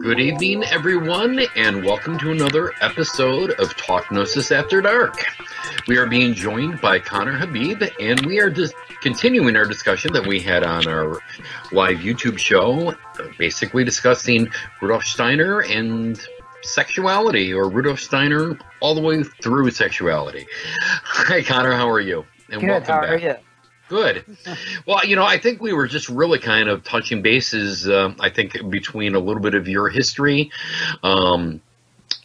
Good evening, everyone, and welcome to another episode of Talk Gnosis After Dark. We are being joined by Conner Habib, and we are just continuing our discussion that we had on our live YouTube show, basically discussing Rudolf Steiner and sexuality, or Rudolf Steiner all the way through sexuality. Hi, Conner, how are you? And Good, welcome how back. are you? Good. Well, you know, I think we were just really kind of touching bases. Uh, I think between a little bit of your history, um,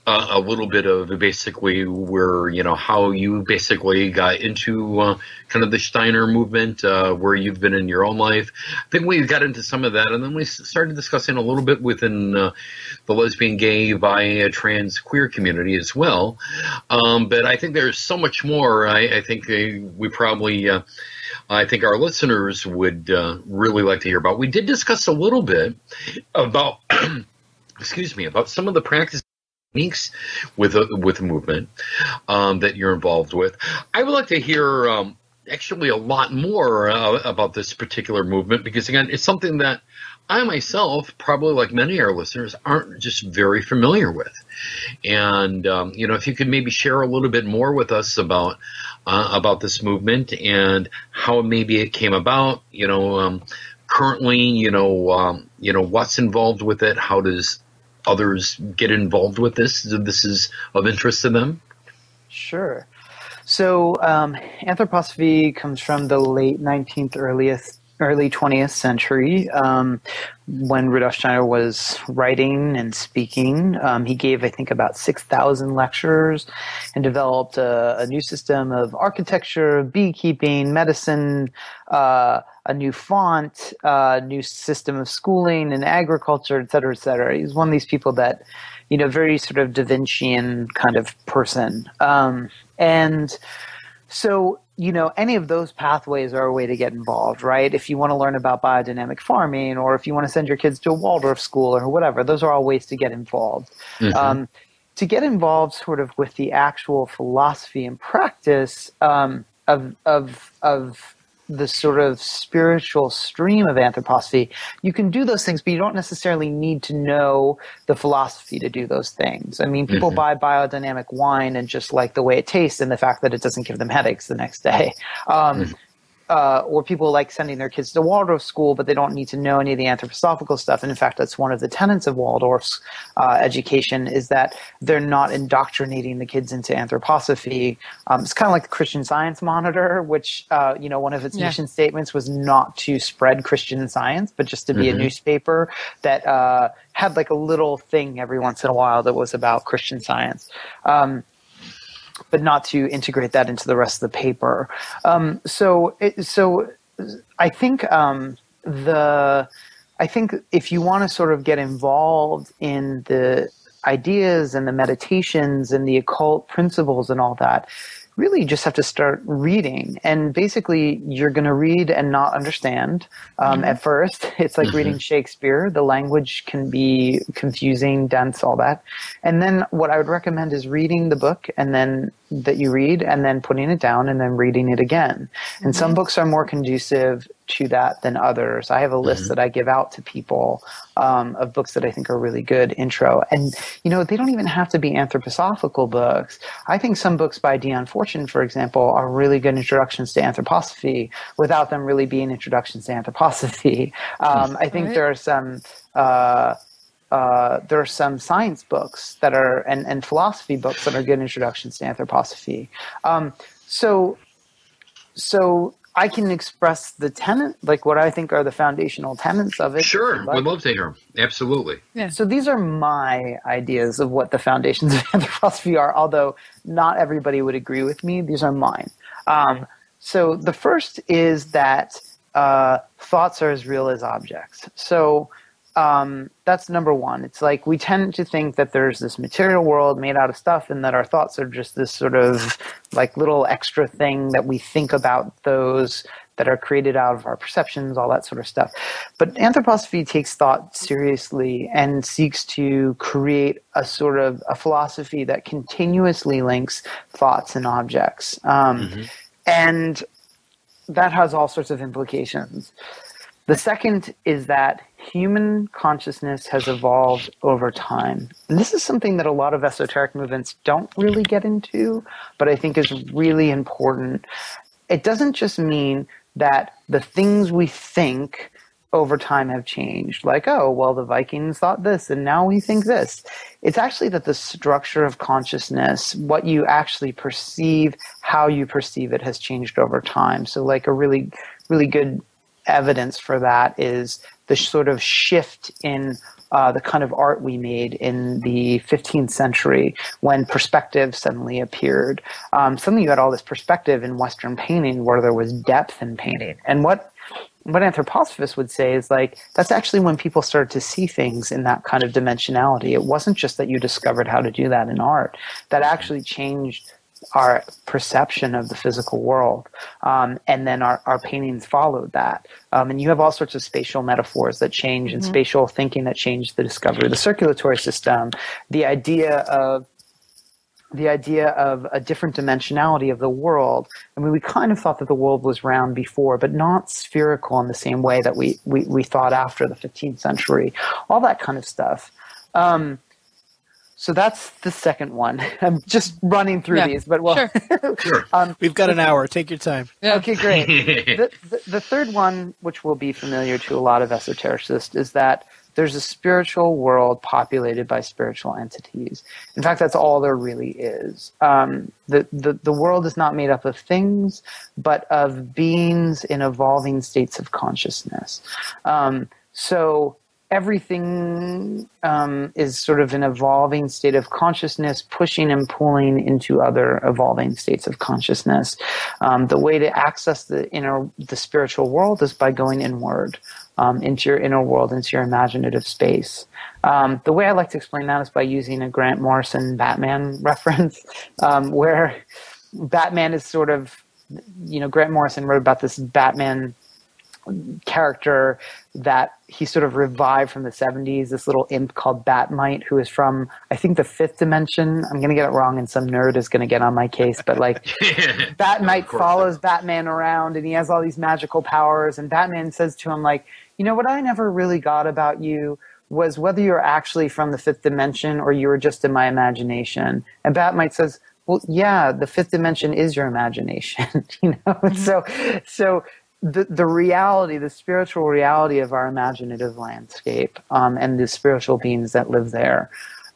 uh, a little bit of basically where you know how you basically got into uh, kind of the Steiner movement, uh, where you've been in your own life. I think we got into some of that, and then we started discussing a little bit within uh, the lesbian, gay, bi, trans, queer community as well. Um, but I think there's so much more. I, I think uh, we probably uh, I think our listeners would really like to hear about. We did discuss a little bit about, excuse me, about some of the practice techniques with a, with the movement um, that you're involved with. I would like to hear um, actually a lot more uh, about this particular movement because again, it's something that I myself, probably like many of our listeners, aren't just very familiar with. And um, you know, if you could maybe share a little bit more with us about uh, about this movement and how maybe it came about. You know, um, currently, you know, um, you know what's involved with it. How does others get involved with this? This is of interest to them. Sure. So um, anthroposophy comes from the late 19th, earliest early 20th century um, when Rudolf Steiner was writing and speaking. Um, he gave, I think, about 6,000 lectures and developed a, a, new system of architecture, beekeeping, medicine, uh, a new font, a uh, new system of schooling and agriculture, et cetera, et cetera. He's one of these people that, you know, very sort of Da Vincian kind of person. Um, and so you know, any of those pathways are a way to get involved, right? If you want to learn about biodynamic farming or if you want to send your kids to a Waldorf school or whatever, those are all ways to get involved. Mm-hmm. Um, to get involved sort of with the actual philosophy and practice um, of, of, of the sort of spiritual stream of anthroposophy, you can do those things, but you don't necessarily need to know the philosophy to do those things. I mean, people mm-hmm. buy biodynamic wine and just like the way it tastes and the fact that it doesn't give them headaches the next day. Um, mm-hmm uh, or people like sending their kids to Waldorf school, but they don't need to know any of the anthroposophical stuff. And in fact, that's one of the tenets of Waldorf's uh, education is that they're not indoctrinating the kids into anthroposophy. Um, it's kind of like the Christian Science Monitor, which uh, you know one of its yeah. mission statements was not to spread Christian Science, but just to be mm-hmm. a newspaper that uh, had like a little thing every once in a while that was about Christian Science. Um, but not to integrate that into the rest of the paper. Um, so, it, so I think um, the I think if you want to sort of get involved in the ideas and the meditations and the occult principles and all that, really just have to start reading. And basically, you're going to read and not understand um, mm-hmm. at first. It's like mm-hmm. reading Shakespeare. The language can be confusing, dense, all that. And then what I would recommend is reading the book and then that you read and then putting it down and then reading it again. And mm-hmm. some books are more conducive to that than others. I have a list mm-hmm. that I give out to people um, of books that I think are really good intro. And, you know, they don't even have to be anthroposophical books. I think some books by Dion Fortune, for example, are really good introductions to anthroposophy without them really being introductions to anthroposophy. Um, I think right. there are some. Uh, uh, there are some science books that are and, and philosophy books that are good introductions to anthroposophy. Um, so, so I can express the tenant, like what I think are the foundational tenets of it. Sure, would love to hear them. Absolutely. Yeah. So these are my ideas of what the foundations of anthroposophy are. Although not everybody would agree with me, these are mine. Um, so the first is that uh, thoughts are as real as objects. So um, that's number one. It's like we tend to think that there's this material world made out of stuff, and that our thoughts are just this sort of like little extra thing that we think about those that are created out of our perceptions, all that sort of stuff. But anthroposophy takes thought seriously and seeks to create a sort of a philosophy that continuously links thoughts and objects. Um, mm-hmm. And that has all sorts of implications. The second is that human consciousness has evolved over time. And this is something that a lot of esoteric movements don't really get into, but I think is really important. It doesn't just mean that the things we think over time have changed. Like, oh, well, the Vikings thought this and now we think this. It's actually that the structure of consciousness, what you actually perceive, how you perceive it has changed over time. So, like, a really, really good evidence for that is the sort of shift in uh, the kind of art we made in the 15th century when perspective suddenly appeared. Um, suddenly you had all this perspective in Western painting where there was depth in painting. And what what anthroposophists would say is like that's actually when people started to see things in that kind of dimensionality. It wasn't just that you discovered how to do that in art; that actually changed our perception of the physical world. Um, and then our, our paintings followed that. Um, and you have all sorts of spatial metaphors that change mm-hmm. and spatial thinking that change the discovery of the circulatory system. The idea of the idea of a different dimensionality of the world. I mean, we kind of thought that the world was round before, but not spherical in the same way that we, we, we thought after the 15th century. All that kind of stuff. Um, so that's the second one. I'm just running through yeah, these, but well, sure. um, we've got an hour. Take your time. Yeah. Okay, great. the, the, the, third one, which will be familiar to a lot of esotericists, is that there's a spiritual world populated by spiritual entities. In fact, that's all there really is. Um, the, the, the world is not made up of things, but of beings in evolving states of consciousness. Um, so everything um, is sort of an evolving state of consciousness, pushing and pulling into other evolving states of consciousness. Um, the way to access the inner, the spiritual world is by going inward. Um, into your inner world, into your imaginative space. Um, the way I like to explain that is by using a Grant Morrison Batman reference, um, where Batman is sort of, you know, Grant Morrison wrote about this Batman character that he sort of revived from the 70s, this little imp called Bat-Mite, who is from, I think, the fifth dimension. I'm going to get it wrong, and some nerd is going to get on my case, but like, Bat-Mite follows Batman around, and he has all these magical powers, and Batman says to him, like, you know, what I never really got about you was whether you're actually from the fifth dimension or you were just in my imagination. And Bat-Mite says, well, yeah, the fifth dimension is your imagination, you know? Mm-hmm. So, so the, the reality, the spiritual reality of our imaginative landscape um, and the spiritual beings that live there.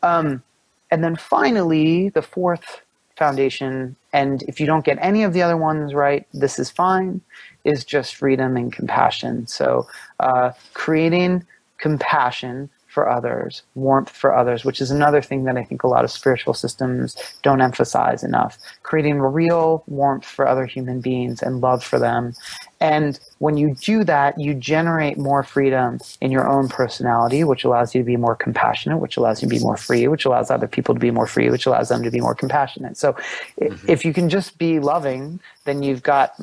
Um, and then finally, the fourth foundation, and if you don't get any of the other ones right, this is fine, is just freedom and compassion. So uh, creating compassion for others, warmth for others, which is another thing that I think a lot of spiritual systems don't emphasize enough. Creating real warmth for other human beings and love for them. And when you do that, you generate more freedom in your own personality, which allows you to be more compassionate, which allows you to be more free, which allows other people to be more free, which allows them to be more compassionate. So mm-hmm. if you can just be loving, then you've got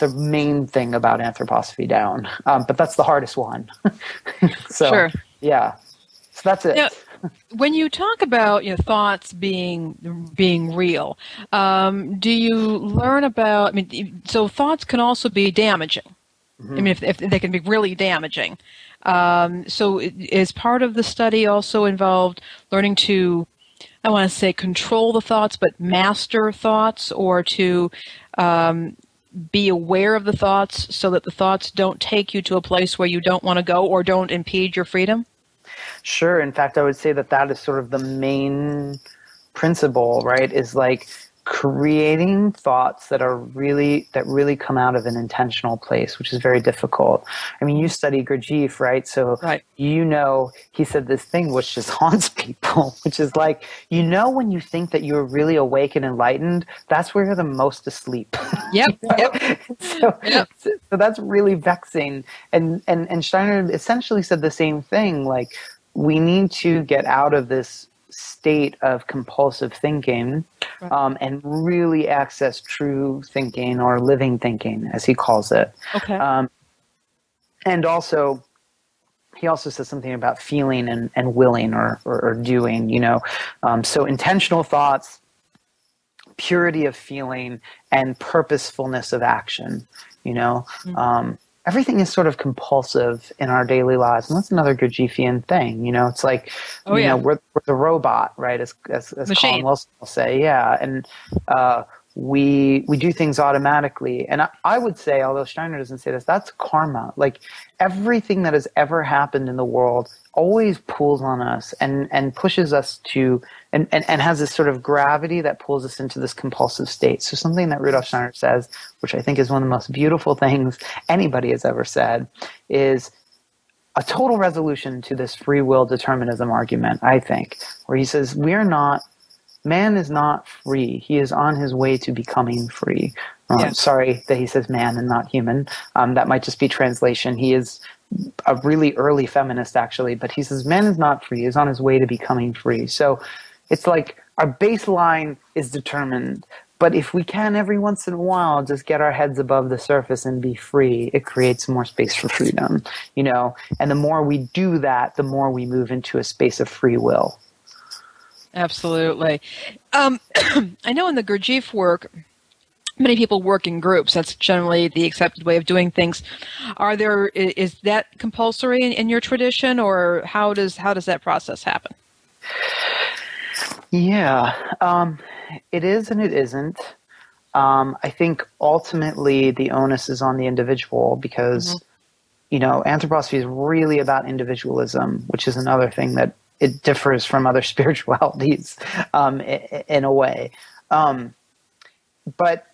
the main thing about anthroposophy down. Um, but that's the hardest one. so, sure yeah. So that's it. Now, when you talk about your know, thoughts being being real, um, do you learn about? I mean, so thoughts can also be damaging. Mm-hmm. I mean, if, if, they can be really damaging. Um, so, is part of the study also involved learning to, I want to say, control the thoughts, but master thoughts, or to um, be aware of the thoughts so that the thoughts don't take you to a place where you don't want to go or don't impede your freedom? Sure. In fact, I would say that that is sort of the main principle, right? Is like creating thoughts that are really that really come out of an intentional place which is very difficult i mean you study gurdjieff right so right. you know he said this thing which just haunts people which is like you know when you think that you're really awake and enlightened that's where you're the most asleep yep, yep. so, yep. so that's really vexing and and and steiner essentially said the same thing like we need to get out of this state of compulsive thinking um, and really access true thinking or living thinking, as he calls it. Okay. Um, and also, he also says something about feeling and, and willing or, or, or doing, you know. Um, so, intentional thoughts, purity of feeling, and purposefulness of action, you know. Mm-hmm. Everything is sort of compulsive in our daily lives, and that's another Gurdjieffian thing. You know, it's like, oh, you yeah. know, we're, we're the robot, right? As as, as Colin Wilson will say, yeah, and uh, we we do things automatically, and I, I would say, although Steiner doesn't say this, that's karma. Like everything that has ever happened in the world always pulls on us and and pushes us to and, and, and has this sort of gravity that pulls us into this compulsive state. So something that Rudolf Steiner says, which I think is one of the most beautiful things anybody has ever said, is a total resolution to this free will determinism argument, I think, where he says, We're not, man is not free. He is on his way to becoming free. Um, yeah. Sorry that he says man and not human. Um, that might just be translation. He is a really early feminist, actually, but he says man is not free. He is on his way to becoming free. So it's like our baseline is determined, but if we can every once in a while just get our heads above the surface and be free, it creates more space for freedom, you know? And the more we do that, the more we move into a space of free will. Absolutely. Um, I know in the Gurdjieff work, many people work in groups. That's generally the accepted way of doing things. Are there is that compulsory in, in your tradition, or how does how does that process happen? Yeah, um, it is and it isn't. Um, I think ultimately the onus is on the individual because, mm-hmm. you know, anthroposophy is really about individualism, which is another thing that it differs from other spiritualities um, in, a way. Um, but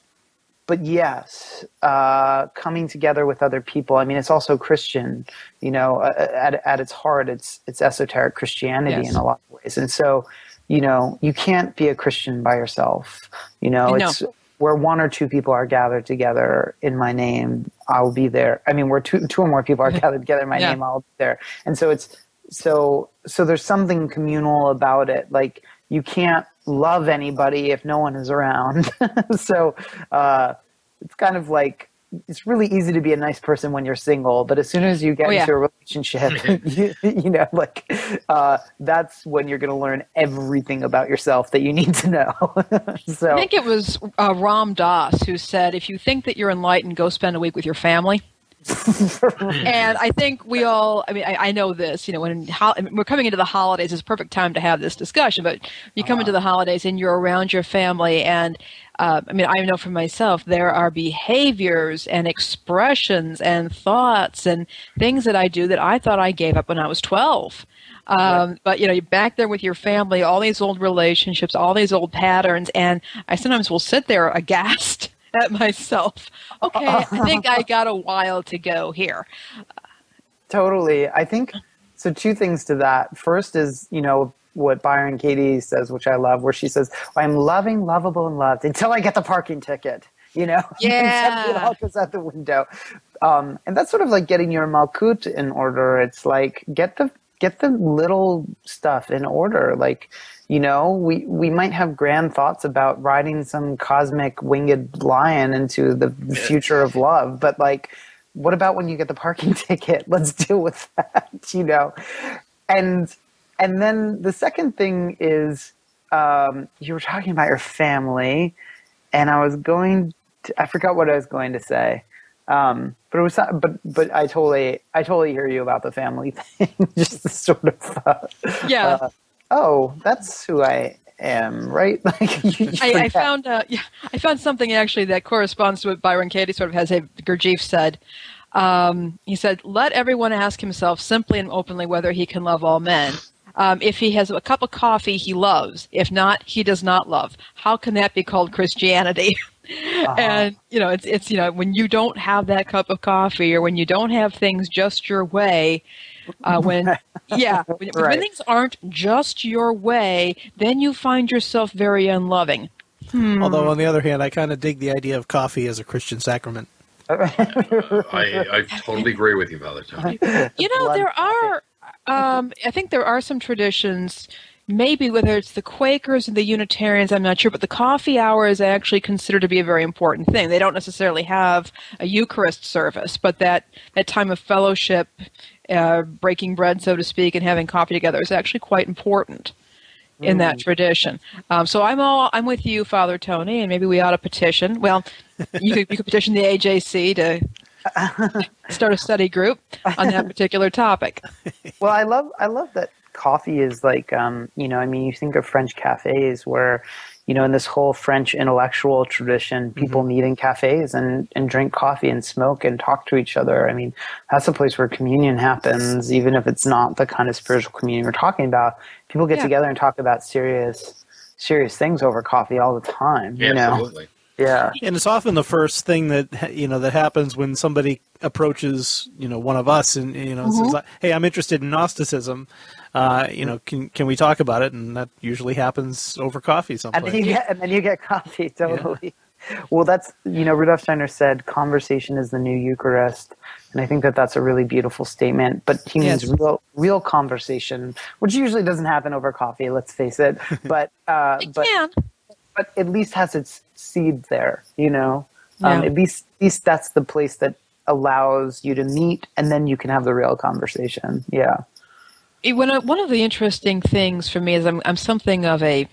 but yes, uh, coming together with other people. I mean, it's also Christian. You know, at at its heart, it's it's esoteric Christianity yes. in a lot of ways, and so you know, you can't be a Christian by yourself. You know, it's where one or two people are gathered together in my name, I'll be there. I mean, where two, two or more people are gathered together in my yeah. name, I'll be there. And so it's so so there's something communal about it. Like you can't love anybody if no one is around. so uh, it's kind of like it's really easy to be a nice person when you're single, but as soon as you get oh, yeah. into a relationship, you, you, know, like uh, that's when you're going to learn everything about yourself that you need to know. so I think it was uh, Ram Dass who said, "If you think that you're enlightened, go spend a week with your family." and I think we all, I mean, I, I know this, you know, when ho- we're coming into the holidays, it's a perfect time to have this discussion, but you come uh-huh. into the holidays and you're around your family. And uh, I mean, I know for myself, there are behaviors and expressions and thoughts and things that I do that I thought I gave up when I was 12. Um, right. But you know, you're back there with your family, all these old relationships, all these old patterns, and I sometimes will sit there aghast at myself. Okay, I think I got a while to go here. Totally. I think so. Two things to that. First is, you know, what Byron Katie says, which I love, where she says, I'm loving, lovable, and loved until I get the parking ticket. You know, yeah, it all goes out the window. Um, and that's sort of like getting your malkut in order. It's like get the get the little stuff in order. Like you know, we, we might have grand thoughts about riding some cosmic winged lion into the future of love, but like, what about when you get the parking ticket? Let's deal with that, you know? And, and then the second thing is, um, you were talking about your family and I was going to, I forgot what I was going to say. Um, but it was, but, but I totally, I totally hear you about the family thing. Just the sort of, uh, yeah. Uh, oh, that's who I am, right? Like I, I, found, uh, yeah, I found something actually that corresponds to what Byron Katie sort of has. A Gurdjieff said. Um, he said, "Let everyone ask himself simply and openly whether he can love all men." Um, if he has a cup of coffee, he loves. If not, he does not love. How can that be called Christianity? Uh-huh. And you know, it's it's you know, when you don't have that cup of coffee, or when you don't have things just your way, uh, when yeah, when, right. when, things aren't just your way, then you find yourself very unloving. Hmm. Although on the other hand, I kind of dig the idea of coffee as a Christian sacrament. I, I totally agree with you, Father Tony. You know, there are. Um, I think there are some traditions maybe whether it's the Quakers and the Unitarians, I'm not sure, but the coffee hour is actually considered to be a very important thing. They don't necessarily have a Eucharist service, but that, that time of fellowship, uh, breaking bread, so to speak, and having coffee together is actually quite important in that mm. tradition. Um, so I'm all I'm with you, Father Tony, and maybe we ought to petition. Well, you could you could petition the AJC to start a study group on that particular topic. Well, I love I love that coffee is like um, you know I mean you think of French cafes where you know in this whole French intellectual tradition people Mm-hmm. meet in cafes and and drink coffee and smoke and talk to each other. I mean that's a place where communion happens even if it's not the kind of spiritual communion we're talking about. People get Yeah. together and talk about serious serious things over coffee all the time. You know, Absolutely. Yeah. And it's often the first thing that you know that happens when somebody approaches you know one of us and you know says, "Hey, I'm interested in Gnosticism. Uh, you know, can can we talk about it?" And that usually happens over coffee and then you get and then you get coffee totally well that's you know rudolf steiner said conversation is the new eucharist and i think that that's a really beautiful statement but he means Yes. real real conversation which usually doesn't happen over coffee let's face it but uh It but can. But at least has its seed there you know? Um, at least at least that's the place that allows you to meet and then you can have the real conversation. Yeah. It- One of, one of the interesting things for me is I'm, I'm something of a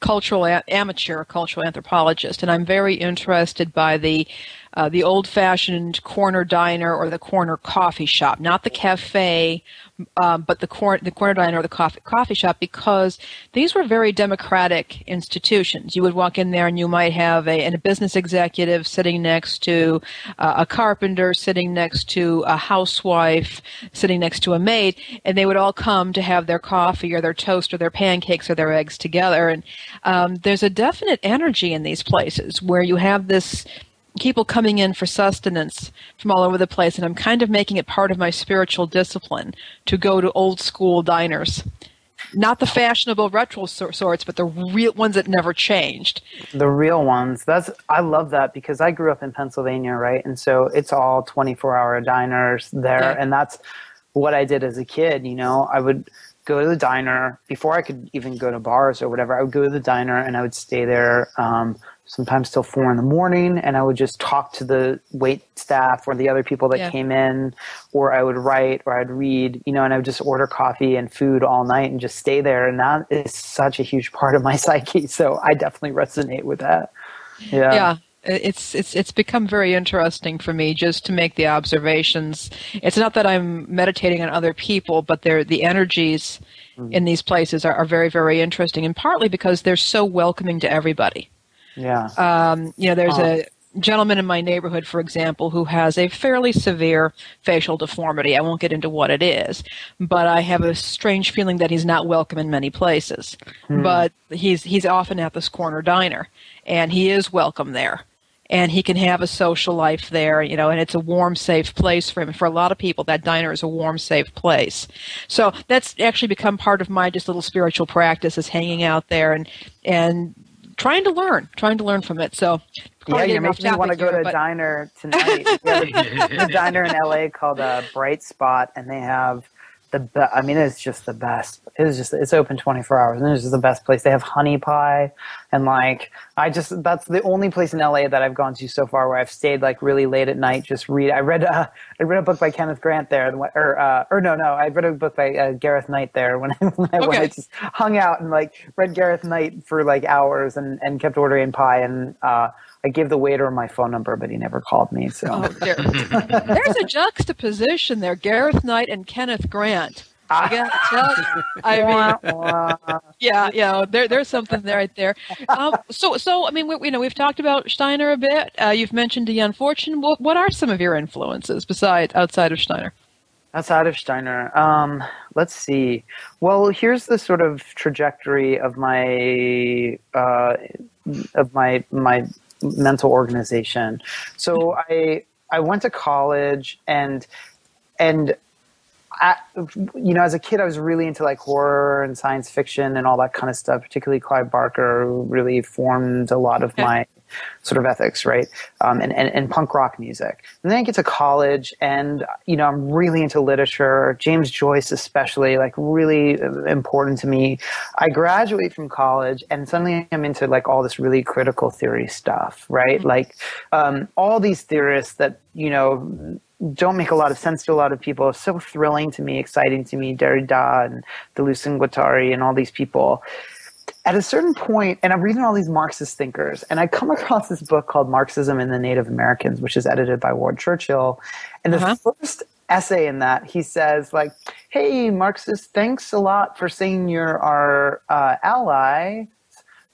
cultural a- amateur cultural anthropologist, and I'm very interested by the uh, the old-fashioned corner diner or the corner coffee shop, not the cafe, um, but the corner the corner diner or the coffee coffee shop, because these were very democratic institutions. You would walk in there and you might have a, a business executive sitting next to uh, a carpenter, sitting next to a housewife, sitting next to a maid, and they would all come to have their coffee or their toast or their pancakes or their eggs together. And um, there's a definite energy in these places where you have this people coming in for sustenance from all over the place, and I'm kind of making it part of my spiritual discipline to go to old school diners. Not the fashionable retro sorts, but the real ones that never changed. the real ones that's i love that because i grew up in pennsylvania right and so it's all 24 hour diners there Yeah. and that's what i did as a kid you know i would go to the diner before i could even go to bars or whatever i would go to the diner and i would stay there um, sometimes till four in the morning and i would just talk to the wait staff or the other people that Yeah. came in or i would write or i'd read you know and i would just order coffee and food all night and just stay there and that is such a huge part of my psyche so i definitely resonate with that. Yeah. Yeah it's it's it's become very interesting for me just to make the observations. It's not that i'm meditating on other people but they're the energies mm. in these places are, are very very interesting and partly because they're so welcoming to everybody yeah um, you know there's Oh. a gentleman in my neighborhood for example who has a fairly severe facial deformity i won't get into what it is but i have a strange feeling that he's not welcome in many places but he's he's often at this corner diner and he is welcome there and he can have a social life there, you know, and it's a warm, safe place for him. For a lot of people, that diner is a warm, safe place. So that's actually become part of my just little spiritual practice is hanging out there and and trying to learn, trying to learn from it. So Yeah, you getting make me want to go to a but- diner tonight. A, a diner in LA called uh, Bright Spot, and they have the be- I mean, it's just the best. It's just it's open 24 hours, and it's just the best place. They have honey pie, and like I just that's the only place in LA that I've gone to so far where I've stayed like really late at night just read. I read uh, I read a book by Kenneth Grant there, or uh, or no no I read a book by uh, Gareth Knight there when I when I, when I just hung out and like read Gareth Knight for like hours and and kept ordering pie and. uh I gave the waiter my phone number, but he never called me. So Oh, there. There's a juxtaposition there, Gareth Knight and Kenneth Grant. I gotta tell you. I mean, yeah, yeah. There, there's something there right there. Um, so, so I mean, we, you know, we've talked about Steiner a bit. Uh, you've mentioned Dion Fortune. What, what are some of your influences besides outside of Steiner? outside of Steiner, um, let's see. Well, here's the sort of trajectory of my uh, of my my mental organization. So I I went to college and and I, you know, as a kid, I was really into like horror and science fiction and all that kind of stuff. Particularly Clive Barker really formed a lot of my sort of ethics, right? Um, and, and and punk rock music. And then I get to college, and you know, I'm really into literature. James Joyce, especially, like really important to me. I graduate from college, and suddenly I'm into like all this really critical theory stuff, right? Like um, all these theorists that you know don't make a lot of sense to a lot of people. So thrilling to me, exciting to me, Derrida and Deleuze and Guattari and all these people. at a certain point, and I'm reading all these Marxist thinkers, and I come across this book called Marxism and the Native Americans, which is edited by Ward Churchill. And the Uh-huh. first essay in that, he says, like, hey, Marxist, thanks a lot for saying you're our uh, ally.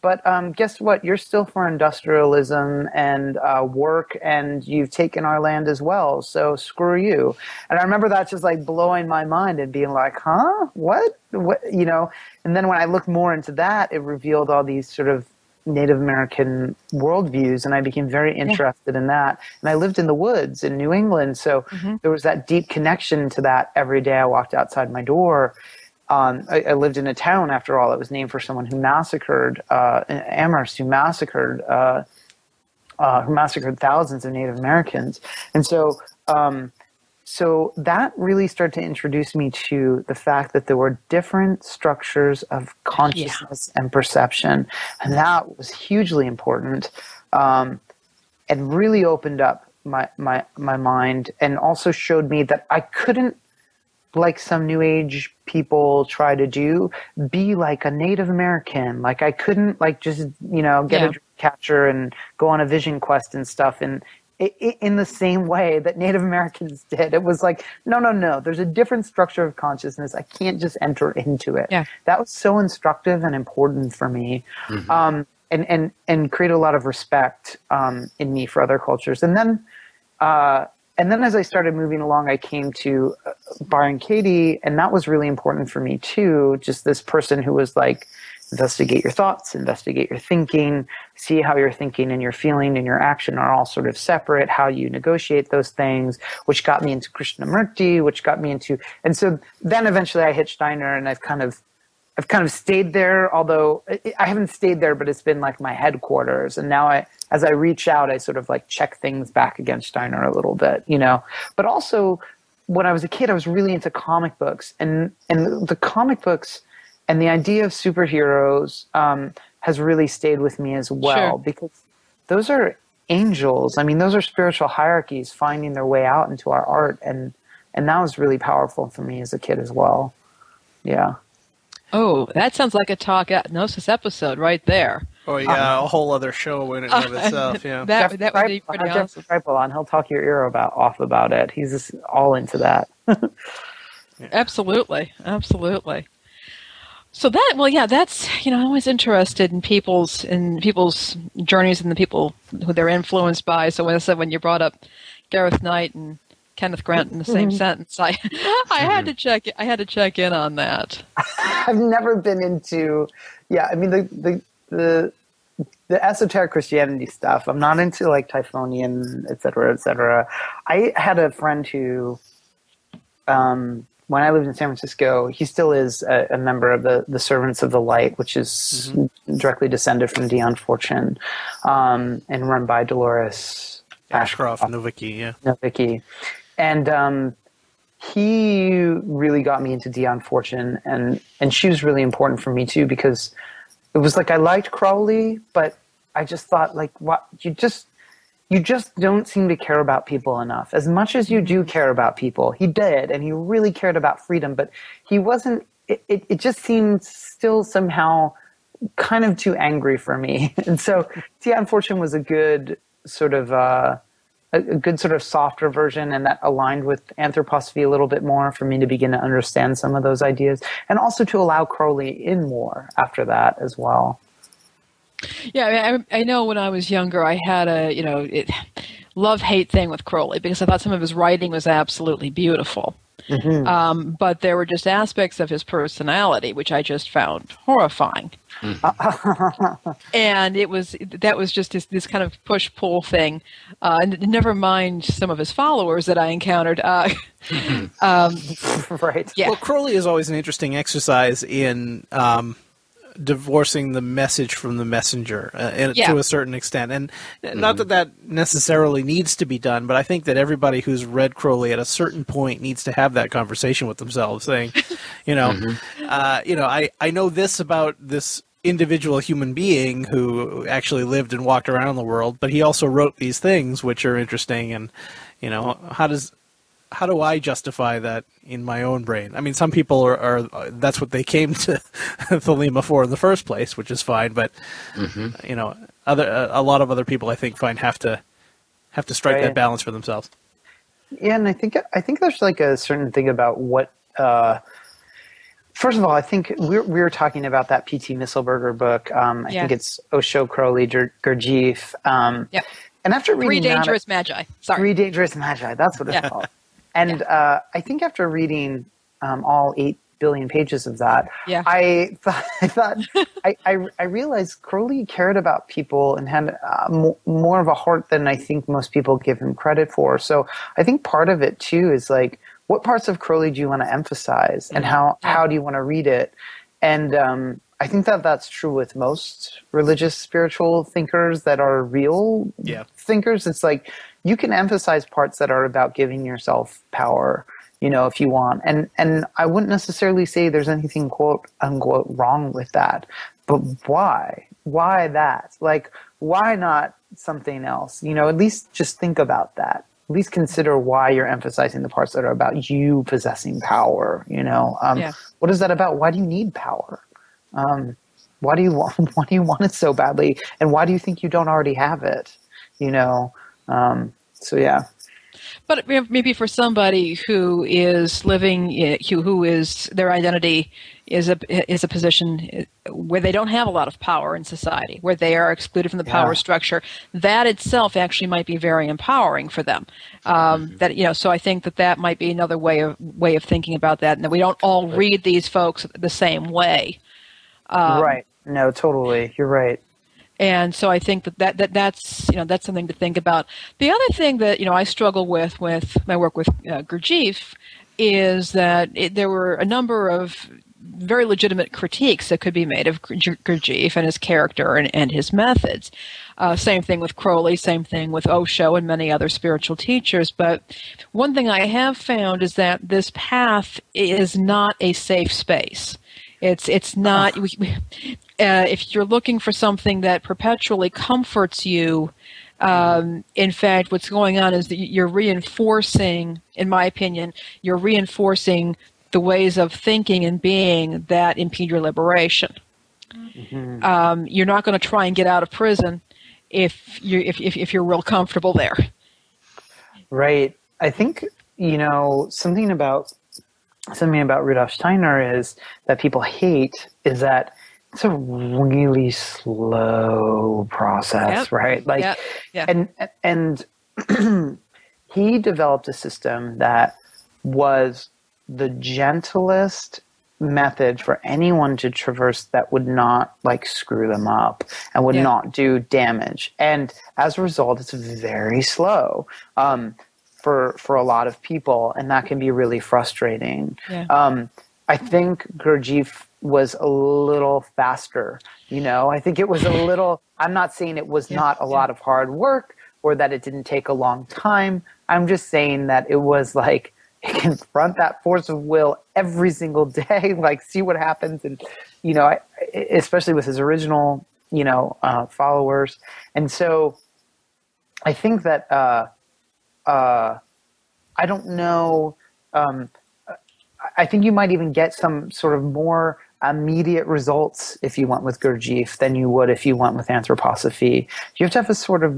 But um, guess what? You're still for industrialism and uh, work, and you've taken our land as well. So screw you. And I remember that just like blowing my mind and being like, huh? What? What? You know? And then when I looked more into that, it revealed all these sort of Native American worldviews, and I became very interested in that. And I lived in the woods in New England, so there was that deep connection to that every day I walked outside my door. Um, I, I lived in a town, after all, that was named for someone who massacred uh, Amherst, who massacred uh, uh, who massacred thousands of Native Americans, and so um, so that really started to introduce me to the fact that there were different structures of consciousness and perception, and that was hugely important, um, and really opened up my my my mind, and also showed me that I couldn't like some new age people try to do be like a native american. Like i couldn't like just you know get Yeah. a dream catcher and go on a vision quest and stuff. And i i in the same way that native americans did it was like no no no there's a different structure of consciousness. I can't just enter into it. Yeah. that was so instructive and important for me. Um, and and and created a lot of respect um, in me for other cultures. And then uh, and then as I started moving along, I came to uh, Byron Katie, and that was really important for me too. Just this person who was like, investigate your thoughts, investigate your thinking, see how your thinking and your feeling and your action are all sort of separate, how you negotiate those things, which got me into Krishnamurti, which got me into, and so then eventually I hit Steiner, and I've kind of I've kind of stayed there, although I- haven't stayed there, but it's been like my headquarters. And now I, as I reach out, I sort of like check things back against Steiner a little bit, you know. But also, when I was a kid, I was really into comic books, and and the comic books and the idea of superheroes um, has really stayed with me as well Sure. because those are angels. I mean, those are spiritual hierarchies finding their way out into our art, and and that was really powerful for me as a kid as well. Yeah. Oh, that sounds like a talk at gnosis episode right there. Oh yeah, um, a whole other show in and of itself. Yeah. That Jeff that would be pretty uh, have awesome. Jeff Kreipel on. He'll talk your ear about off about it. He's just all into that. Absolutely, absolutely. So that well, yeah, that's you know, I'm always interested in people's in people's journeys and the people who they're influenced by. So when I said when you brought up Gareth Knight and Kenneth Grant in the same sentence, I I had to check I had to check in on that. I've never been into. Yeah, I mean the the the the esoteric Christianity stuff. I'm not into like Typhonian, et cetera, et cetera. I had a friend who, um, when I lived in San Francisco, he still is a, a member of the the Servants of the Light, which is directly descended from Dion Fortune, um, and run by Dolores Ashcroft and the Yeah. Nowicki. And um, he really got me into Dion Fortune, and and she was really important for me too because it was like I liked Crowley, but I just thought like, what you just you just don't seem to care about people enough. As much as you do care about people, he did, and he really cared about freedom, but he wasn't. It, it, it just seemed still somehow kind of too angry for me, and so Dion Fortune was a good sort of. Uh, a, a good sort of softer version and that aligned with anthroposophy a little bit more for me to begin to understand some of those ideas and also to allow Crowley in more after that as well. Yeah, I, I, know when I was younger, I had a you know it, love hate thing with Crowley because I thought some of his writing was absolutely beautiful. Um, but there were just aspects of his personality which I just found horrifying. and it was that was just this, this kind of push pull thing. Uh, and never mind some of his followers that I encountered. Uh, um, right. yeah, Well, Crowley is always an interesting exercise in um, divorcing the message from the messenger uh, and Yeah. to a certain extent. And not that that necessarily needs to be done, but I think that everybody who's read Crowley at a certain point needs to have that conversation with themselves, saying, you know, uh, you know, I, I know this about this individual human being who actually lived and walked around the world, but he also wrote these things which are interesting and you know, how does how do I justify that in my own brain? I mean, some people are, are that's what they came to Thelema for in the first place, which is fine. But mm-hmm. you know, other a lot of other people I think find have to have to strike right. that balance for themselves. Yeah, and I think I think there's like a certain thing about what. Uh, first of all, I think we're we're talking about that P.T. Mistlberger book. Um, I yeah. think it's Osho, Crowley, Gurdjieff. Um, yeah. And after reading Three Dangerous that, Magi. Sorry. Three Dangerous Magi. That's what it's yeah. called. And yeah. uh, I think after reading um, all eight billion pages of that, yeah. I thought, I, thought I, I, I, realized Crowley cared about people and had uh, more of a heart than I think most people give him credit for. So I think part of it too is like, what parts of Crowley do you want to emphasize, and mm-hmm. how how do you want to read it? And um, I think that that's true with most religious spiritual thinkers that are real yeah. thinkers. It's like you can emphasize parts that are about giving yourself power, you know, if you want. And and I wouldn't necessarily say there's anything quote unquote wrong with that. But why? Why that? Like why not something else? You know, at least just think about that. At least consider why you're emphasizing the parts that are about you possessing power. You know, um, yeah. what is that about? Why do you need power? Um, why do you want? Why do you want it so badly? And why do you think you don't already have it? You know, um, so yeah. But maybe for somebody who is living, who who is their identity is a is a position where they don't have a lot of power in society, where they are excluded from the power yeah. structure. That itself actually might be very empowering for them. Um, mm-hmm. That you know, so I think that that might be another way of way of thinking about that, and that we don't all read these folks the same way. Um, right. No, totally. You're right. And so I think that, that, that that's you know that's something to think about. The other thing that you know I struggle with with my work with uh, Gurdjieff is that it, there were a number of very legitimate critiques that could be made of Gurdjieff and his character and, and his methods. Uh, same thing with Crowley, same thing with Osho and many other spiritual teachers. But one thing I have found is that this path is not a safe space. It's it's not. We, uh, if you're looking for something that perpetually comforts you, um, in fact, what's going on is that you're reinforcing, in my opinion, you're reinforcing the ways of thinking and being that impede your liberation. Mm-hmm. Um, you're not going to try and get out of prison if you if, if if you're real comfortable there. Right. I think you know something about something about Rudolf Steiner is that people hate is that it's a really slow process, yep. right? Like, yep. Yep. and and he developed a system that was the gentlest method for anyone to traverse that would not like screw them up and would yeah. not do damage. And as a result, it's very slow. Um, for for a lot of people, and that can be really frustrating. Yeah. Um, I think Gurdjieff was a little faster. You know, I think it was a little. I'm not saying it was yeah. not a lot of hard work or that it didn't take a long time. I'm just saying that it was like confront that force of will every single day, like see what happens, and you know, especially with his original, you know, uh, followers. And so, I think that. Uh, uh, I don't know. Um, I think you might even get some sort of more immediate results if you went with Gurdjieff than you would if you went with anthroposophy. You have to have a sort of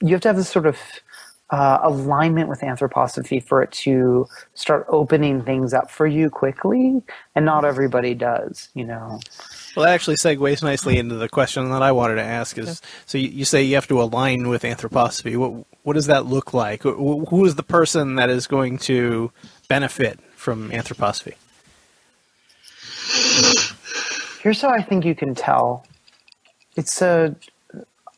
you have to have a sort of uh, alignment with anthroposophy for it to start opening things up for you quickly, and not everybody does. You know. Well, that actually segues nicely into the question that I wanted to ask. Is so you, you say you have to align with anthroposophy. What what does that look like? Who is the person that is going to benefit from anthroposophy? Here's how I think you can tell. It's a.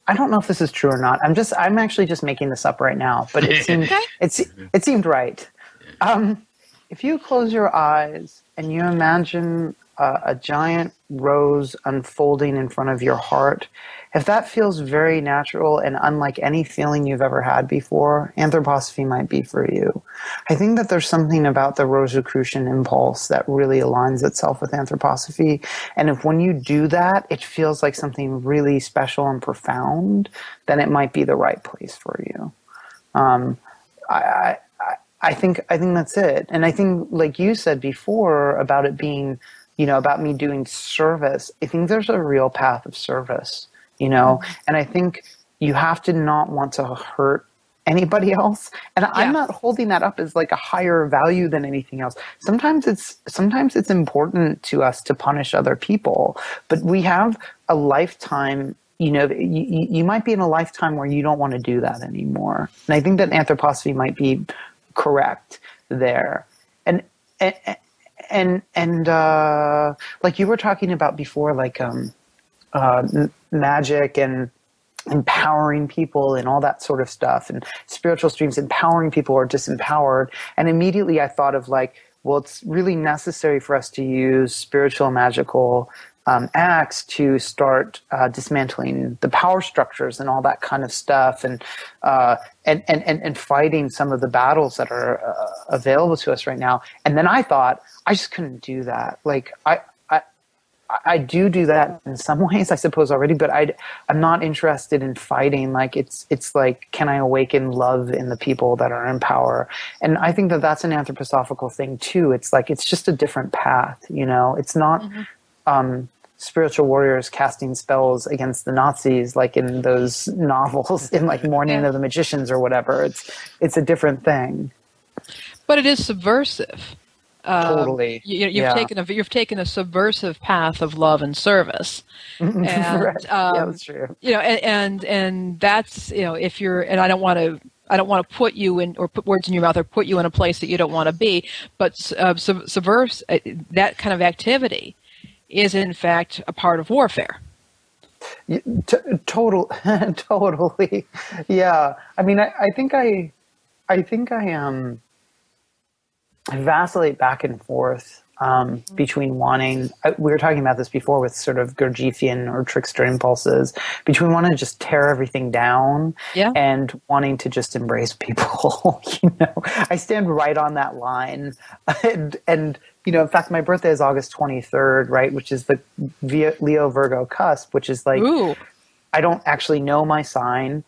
I don't know if this is true or not. I'm just. I'm actually just making this up right now, but it seemed. it's. It seemed right. Um, if you close your eyes and you imagine uh, a giant rose unfolding in front of your heart, if that feels very natural and unlike any feeling you've ever had before, anthroposophy might be for you. I think that there's something about the Rosicrucian impulse that really aligns itself with anthroposophy. And if when you do that, it feels like something really special and profound, then it might be the right place for you. Um, I, I, I think I think that's it. And I think like you said before about it being, you know, about me doing service, I think there's a real path of service, you know. Mm-hmm. And I think you have to not want to hurt anybody else and yeah. i'm not holding that up as like a higher value than anything else sometimes it's sometimes it's important to us to punish other people but we have a lifetime you know you, you might be in a lifetime where you don't want to do that anymore and i think that anthroposophy might be correct there and and and, and uh, like you were talking about before like um, uh, magic and empowering people and all that sort of stuff and spiritual streams empowering people or disempowered. And immediately i thought of like well it's really necessary for us to use spiritual magical um, acts to start uh, dismantling the power structures and all that kind of stuff and, uh, and, and, and, fighting some of the battles that are uh, available to us right now. And then I thought, I just couldn't do that. Like, I, I do do that in some ways, I suppose already, but I, I'm not interested in fighting. Like it's, it's like, can I awaken love in the people that are in power? And I think that that's an anthroposophical thing too. It's like, it's just a different path, you know, it's not, mm-hmm. Um, spiritual warriors casting spells against the Nazis, like in those novels in like Morning of the Magicians or whatever. It's, it's a different thing. But it is subversive. Um, totally. You, have yeah. taken a you've taken a subversive path of love and service, and right. um, yeah, that's true. You know, and, and and that's you know if you're and I don't want to I don't want to put you in or put words in your mouth or put you in a place that you don't want to be. But uh, sub- subverse uh, that kind of activity is in fact a part of warfare. T- total, totally, yeah. I mean, I, I think I, I think I am. Um, I vacillate back and forth um, between wanting. We were talking about this before with sort of Gurdjieffian or trickster impulses between wanting to just tear everything down yeah. and wanting to just embrace people. you know, I stand right on that line, and and you know, in fact, my birthday is August twenty third, right, which is the Leo Virgo cusp, which is like Ooh. I don't actually know my sign,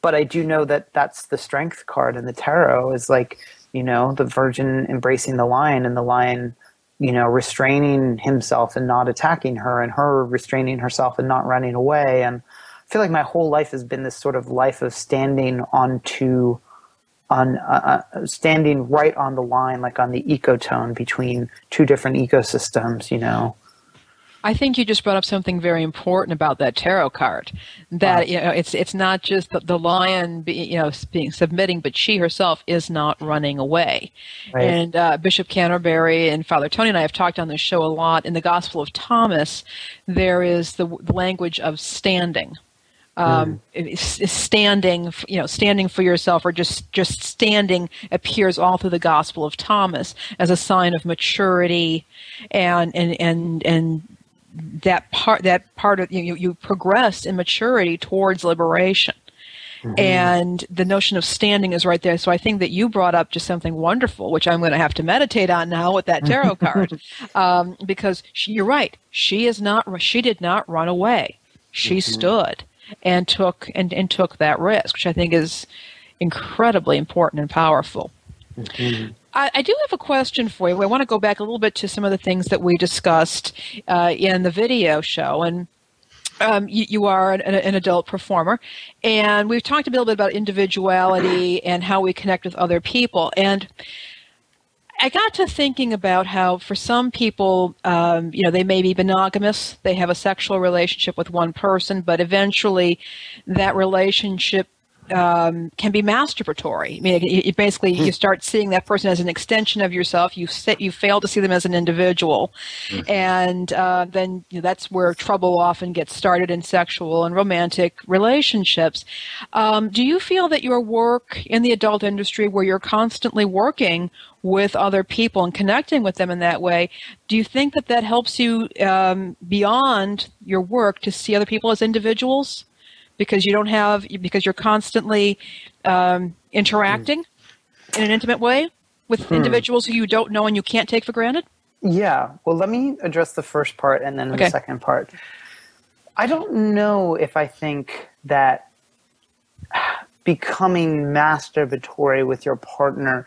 but I do know that that's the strength card in the tarot is like you know, the virgin embracing the lion and the lion, you know, restraining himself and not attacking her and her restraining herself and not running away. And I feel like my whole life has been this sort of life of standing on two, on uh, uh standing right on the line, like on the ecotone between two different ecosystems, you know. I think you just brought up something very important about that tarot card. That you know, it's it's not just the, the lion, be, you know, being submitting, but she herself is not running away. Right. And uh, Bishop Canterbury and Father Tony and I have talked on this show a lot. In the Gospel of Thomas, there is the, the language of standing. Um, mm. standing, you know, standing for yourself, or just just standing appears all through the Gospel of Thomas as a sign of maturity and and and and that part that part of you you progress in maturity towards liberation. Mm-hmm. And the notion of standing is right there. So I think that you brought up just something wonderful, which I'm going to have to meditate on now with that tarot card, um, because she, you're right. She is not. She did not run away. She mm-hmm. stood and took and, and took that risk, which I think is incredibly important and powerful. Mm-hmm. I, I, do have a question for you. I want to go back a little bit to some of the things that we discussed uh, in the video show. And um, you, you, are an, an, adult performer, and we've talked a little bit about individuality and how we connect with other people. And I got to thinking about how, for some people, um, you know, they may be monogamous, they have a sexual relationship with one person, but eventually that relationship um, can be masturbatory. I mean, it, basically you hmm. start seeing that person as an extension of yourself. You sit, you fail to see them as an individual, mm-hmm. and uh, then you know, that's where trouble often gets started in sexual and romantic relationships. Um, do you feel that your work in the adult industry, where you're constantly working with other people and connecting with them in that way, do you think that that helps you um, beyond your work to see other people as individuals? Because you don't have because you're constantly um, interacting mm. in an intimate way with hmm. individuals who you don't know and you can't take for granted? Yeah. Well, let me address the first part and then okay. the second part. I don't know if I think that becoming masturbatory with your partner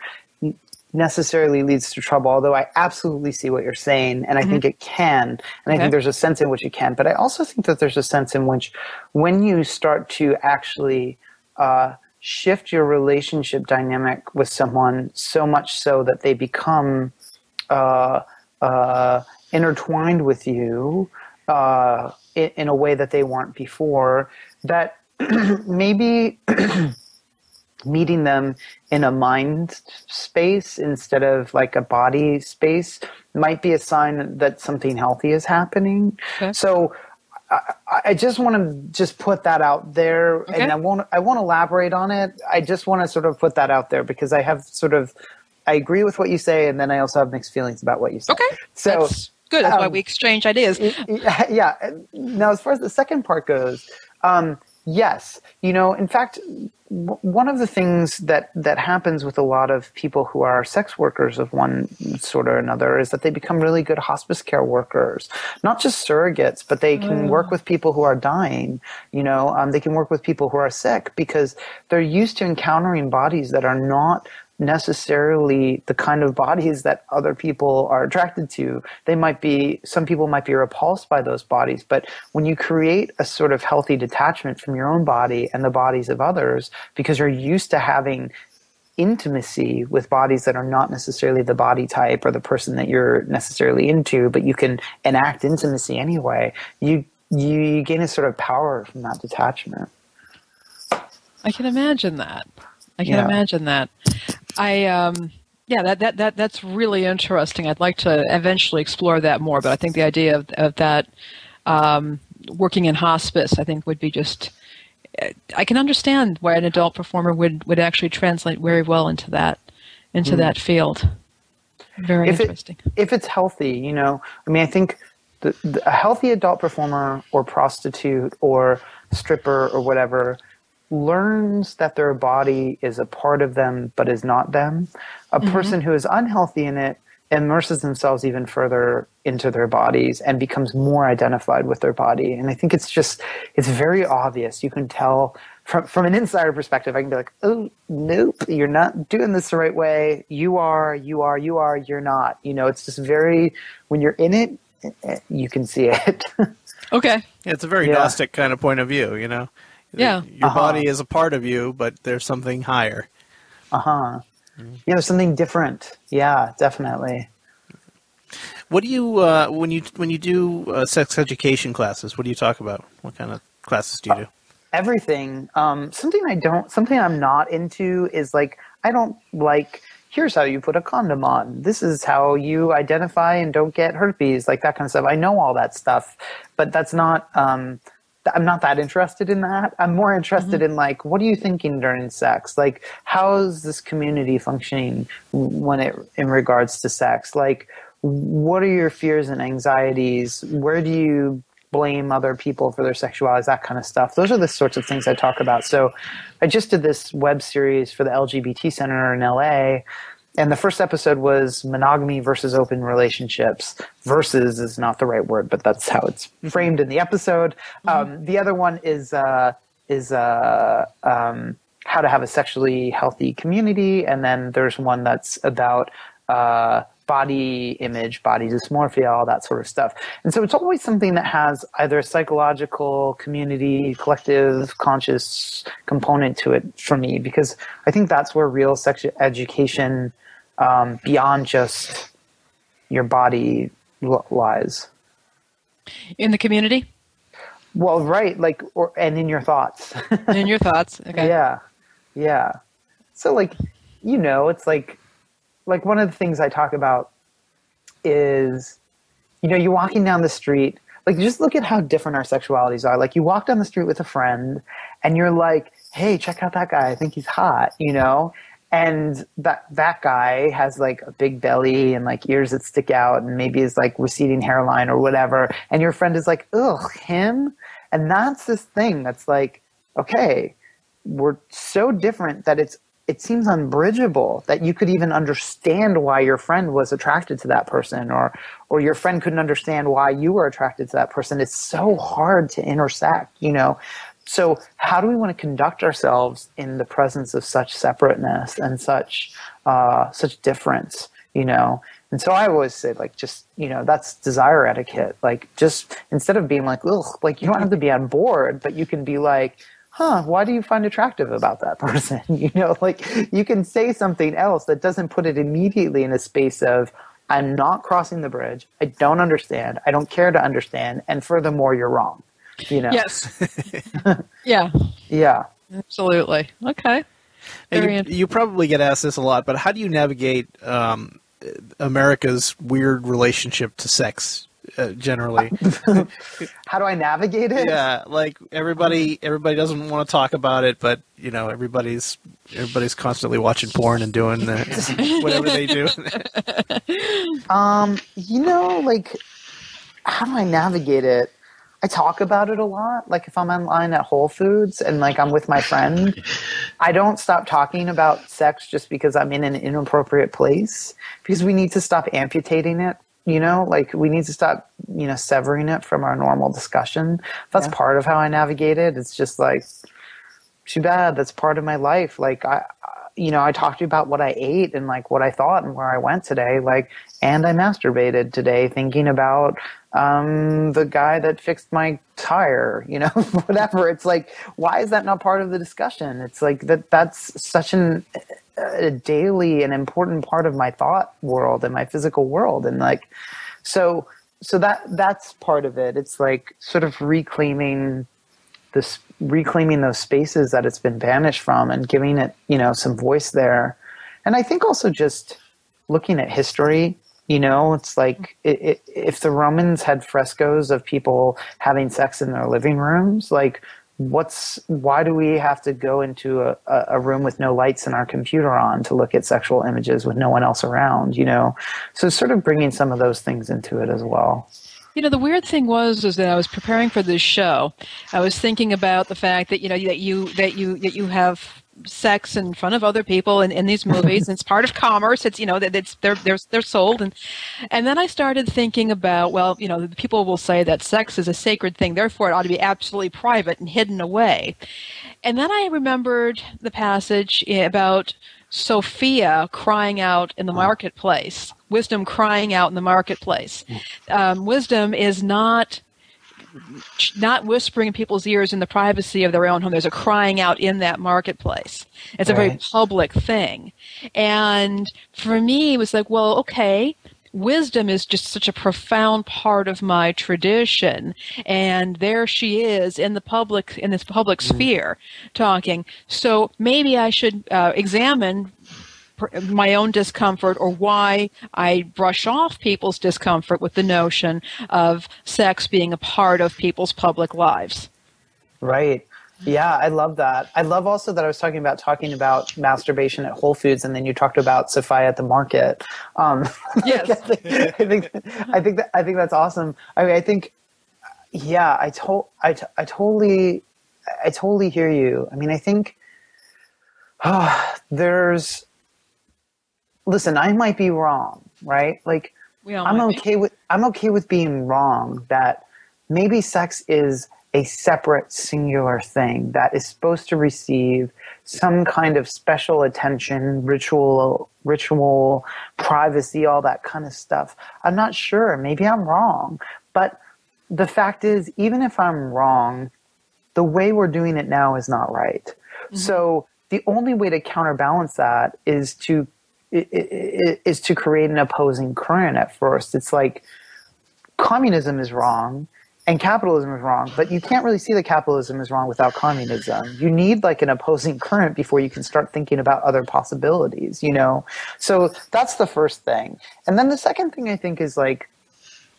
necessarily leads to trouble, although I absolutely see what you're saying, and I think it can, and I think there's a sense in which it can. But I also think that there's a sense in which, when you start to actually uh, shift your relationship dynamic with someone so much so that they become uh, uh, intertwined with you uh, in, in a way that they weren't before, that maybe meeting them in a mind space instead of like a body space might be a sign that something healthy is happening. Okay. So I, I just want to just put that out there, Okay. and I won't I won't elaborate on it. I just want to sort of put that out there because I have sort of I agree with what you say, and then I also have mixed feelings about what you say. Okay. So That's good. That's why um, we exchange ideas. yeah, yeah. Now, as far as the second part goes, um, yes. You know, in fact, w- one of the things that that happens with a lot of people who are sex workers of one sort or another is that they become really good hospice care workers. Not just surrogates, but they can work with people who are dying. You know, um, they can work with people who are sick because they're used to encountering bodies that are not necessarily the kind of bodies that other people are attracted to. They might be, some people might be repulsed by those bodies, but when you create a sort of healthy detachment from your own body and the bodies of others, because you're used to having intimacy with bodies that are not necessarily the body type or the person that you're necessarily into, but you can enact intimacy anyway, you, you gain a sort of power from that detachment. I can imagine that. I can Yeah. imagine that. I um yeah, that, that that that's really interesting. I'd like to eventually explore that more, but I think the idea of, of that um, working in hospice, I think, would be just. I can understand why an adult performer would, would actually translate very well into that into that field. Very. If it- interesting. if it's healthy, you know, I mean, I think the, the, a healthy adult performer or prostitute or stripper or whatever learns that their body is a part of them but is not them. A person who is unhealthy in it immerses themselves even further into their bodies and becomes more identified with their body. And I think it's just, it's very obvious. You can tell from, from an insider perspective, I can be like, oh, nope, you're not doing this the right way. You are, you are, you are, you're not. You know, it's just very, when you're in it, eh, you can see it. Okay. Yeah, it's a very Yeah. Gnostic kind of point of view, you know. Yeah. Your Uh-huh. body is a part of you, but there's something higher. uh huh. You know, something different. Yeah, definitely. What do you uh, when you when you do uh, sex education classes? What do you talk about? What kind of classes do you do? everything. Um, something I don't, something I'm not into is like I don't like. Here's how you put a condom on. This is how you identify and don't get herpes, like that kind of stuff. I know all that stuff, but that's not. Um, th- I'm not that interested in that. I'm more interested mm-hmm. in like, what are you thinking during sex? Like, how is this community functioning when it in regards to sex? Like, what are your fears and anxieties? Where do you blame other people for their sexuality, that kind of stuff. Those are the sorts of things I talk about. So I just did this web series for the LGBT Center in LA. And the first episode was monogamy versus open relationships. Versus is not the right word, but that's how it's framed in the episode. Um, the other one is uh, is uh, um, how to have a sexually healthy community, and then there's one that's about uh, body image, body dysmorphia, all that sort of stuff. And so it's always something that has either a psychological, community, collective, conscious component to it for me, because I think that's where real sexual education, um, beyond just your body, lies. In the community? Well, right, like, or and in your thoughts. In your thoughts? Okay. Yeah, yeah. So like, you know, it's like, like one of the things I talk about is, you know, you're walking down the street. Like, just look at how different our sexualities are. Like, you walk down the street with a friend, and you're like, "Hey, check out that guy. I think he's hot," you know. And that that guy has like a big belly and like ears that stick out, and maybe is like receding hairline or whatever. And your friend is like, "Ugh, him." And that's this thing that's like, okay, we're so different that it's it seems unbridgeable that you could even understand why your friend was attracted to that person or or your friend couldn't understand why you were attracted to that person it's so hard to intersect you know so how do we want to conduct ourselves in the presence of such separateness and such uh, such difference, you know. And so I always say, like, just you know, that's desire etiquette. Like, just instead of being like, ugh, like you don't have to be on board, but you can be like, huh, why do you find attractive about that person? you know, like you can say something else that doesn't put it immediately in a space of, I'm not crossing the bridge. I don't understand. I don't care to understand. And furthermore, you're wrong. You know. Yes. yeah. Yeah. Absolutely. Okay. You, you, probably get asked this a lot, but how do you navigate um, America's weird relationship to sex uh, generally? how do I navigate it? Yeah, like everybody, everybody doesn't want to talk about it, but you know, everybody's everybody's constantly watching porn and doing uh, whatever they do. um, you know, like how do I navigate it? I talk about it a lot. Like if I'm online at Whole Foods and like I'm with my friend, I don't stop talking about sex just because I'm in an inappropriate place because we need to stop amputating it. You know, like we need to stop, you know, severing it from our normal discussion. That's yeah. part of how I navigate it. It's just like, too bad. That's part of my life. Like I, you know, I talked to you about what I ate and like what I thought and where I went today. Like, and I masturbated today thinking about um, the guy that fixed my tire, you know, whatever. It's like, why is that not part of the discussion? It's like that. That's such an a daily and important part of my thought world and my physical world, and like, so so that that's part of it. It's like sort of reclaiming this, reclaiming those spaces that it's been banished from, and giving it, you know, some voice there. And I think also just looking at history you know, it's like it, it, if the Romans had frescoes of people having sex in their living rooms, like what's why do we have to go into a, a room with no lights and our computer on to look at sexual images with no one else around? You know, so sort of bringing some of those things into it as well. You know, the weird thing was is that I was preparing for this show. I was thinking about the fact that you know that you that you that you have sex in front of other people in, in these movies. And it's part of commerce. It's you know that it's they're they're they're sold and and then I started thinking about well you know people will say that sex is a sacred thing, therefore it ought to be absolutely private and hidden away. And then I remembered the passage about Sophia crying out in the marketplace, wisdom crying out in the marketplace. Um, wisdom is not not whispering in people's ears in the privacy of their own home. There's a crying out in that marketplace. It's right. a very public thing. And for me, it was like, well, okay, wisdom is just such a profound part of my tradition and there she is in the public in this public mm. sphere talking so maybe i should uh, examine my own discomfort or why I brush off people's discomfort with the notion of sex being a part of people's public lives. Right. Yeah, I love that. I love also that I was talking about talking about masturbation at Whole Foods, and then you talked about Sophia at the market. Um, yes, I, think, I think I think that I think that's awesome. I mean, I think, yeah, I told I, t- I totally I totally hear you. I mean, I think oh, there's listen, I might be wrong, right? Like I'm okay be. with I'm okay with being wrong that maybe sex is a separate singular thing that is supposed to receive some kind of special attention, ritual ritual, privacy, all that kind of stuff. I'm not sure, maybe I'm wrong, but the fact is even if I'm wrong, the way we're doing it now is not right. Mm-hmm. So the only way to counterbalance that is to is to create an opposing current at first. It's like communism is wrong and capitalism is wrong, but you can't really see that capitalism is wrong without communism. You need like an opposing current before you can start thinking about other possibilities, you know? So that's the first thing. And then the second thing I think is like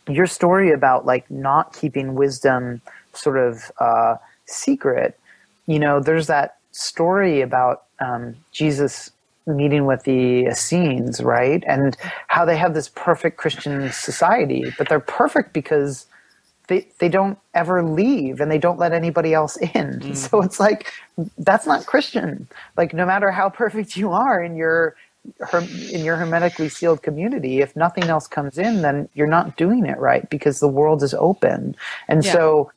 your story about like not keeping wisdom sort of uh, secret. You know, there's that story about um, Jesus meeting with the Essenes, right? And how they have this perfect Christian society, but they're perfect because they they don't ever leave and they don't let anybody else in. Mm-hmm. So it's like that's not Christian. Like no matter how perfect you are in your in your hermetically sealed community, if nothing else comes in, then you're not doing it right because the world is open. And yeah. so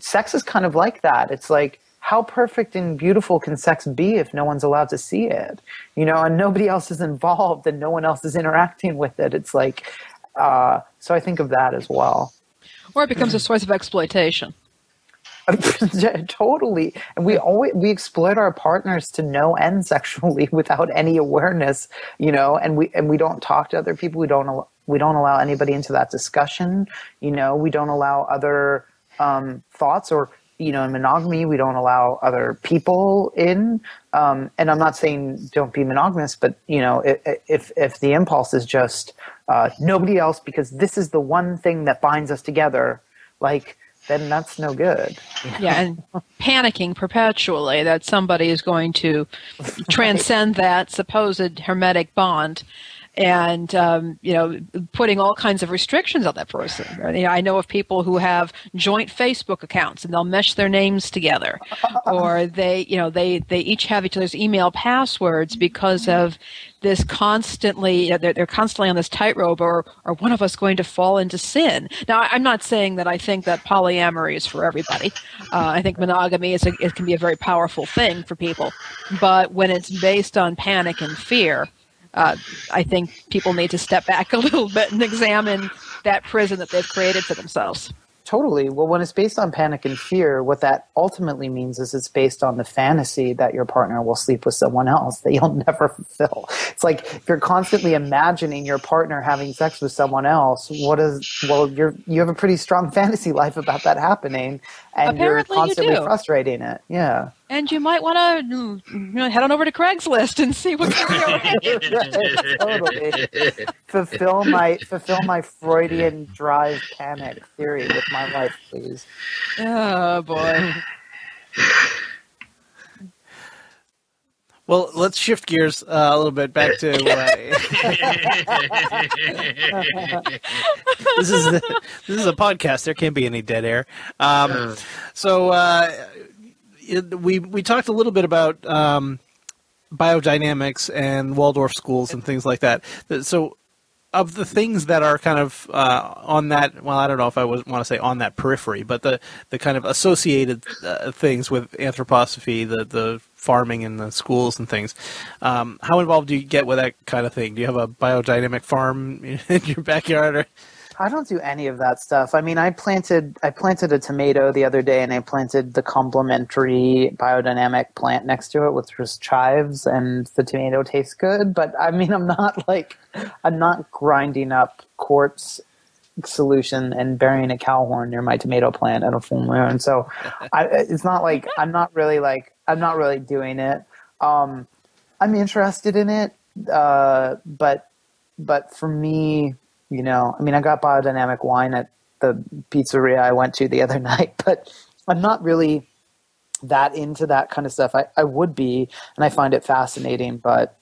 sex is kind of like that. It's like how perfect and beautiful can sex be if no one's allowed to see it? You know, and nobody else is involved and no one else is interacting with it. It's like, uh, so I think of that as well. Or it becomes a source of exploitation. totally. And we always we exploit our partners to no end sexually without any awareness you know and we and we don't talk to other people. We don't we don't allow anybody into that discussion. You know we don't allow other um, thoughts or you know in monogamy we don't allow other people in. Um, and i'm not saying don't be monogamous but you know if if, if the impulse is just uh, nobody else because this is the one thing that binds us together like then that's no good. Yeah, and panicking perpetually that somebody is going to transcend that supposed hermetic bond and um, you know putting all kinds of restrictions on that person. You know, I know of people who have joint Facebook accounts and they'll mesh their names together, or they you know they they each have each other's email passwords because of this constantly you know, they're, they're constantly on this tightrope or or one of us going to fall into sin. Now i'm not saying that i think that polyamory is for everybody. Uh, i think monogamy is a, it can be a very powerful thing for people. But when it's based on panic and fear uh, I think people need to step back a little bit and examine that prison that they've created for themselves. Totally. Well, when it's based on panic and fear, what that ultimately means is it's based on the fantasy that your partner will sleep with someone else that you'll never fulfill. It's like if you're constantly imagining your partner having sex with someone else, what is well, you're you have a pretty strong fantasy life about that happening, and Apparently you're constantly you frustrating it. Yeah. And you might want to you know, head on over to Craigslist and see what's going on. totally. Fulfill my fulfill my Freudian drive panic theory with my life, please. Oh boy. Well, let's shift gears uh, a little bit back to. Uh, this is the, this is a podcast. There can't be any dead air. Um, so uh, we we talked a little bit about um, biodynamics and Waldorf schools and things like that. So, of the things that are kind of uh, on that, well, I don't know if I want to say on that periphery, but the the kind of associated uh, things with anthroposophy, the the farming and the schools and things. Um, how involved do you get with that kind of thing? Do you have a biodynamic farm in your backyard? Or? I don't do any of that stuff. I mean, I planted I planted a tomato the other day, and I planted the complementary biodynamic plant next to it, which was chives, and the tomato tastes good. But I mean, I'm not like I'm not grinding up quartz solution and burying a cow horn near my tomato plant at a full moon. So I, it's not like I'm not really like I'm not really doing it. Um, I'm interested in it, uh, but but for me, you know, I mean, I got biodynamic wine at the pizzeria I went to the other night, but I'm not really that into that kind of stuff. I, I would be, and I find it fascinating, but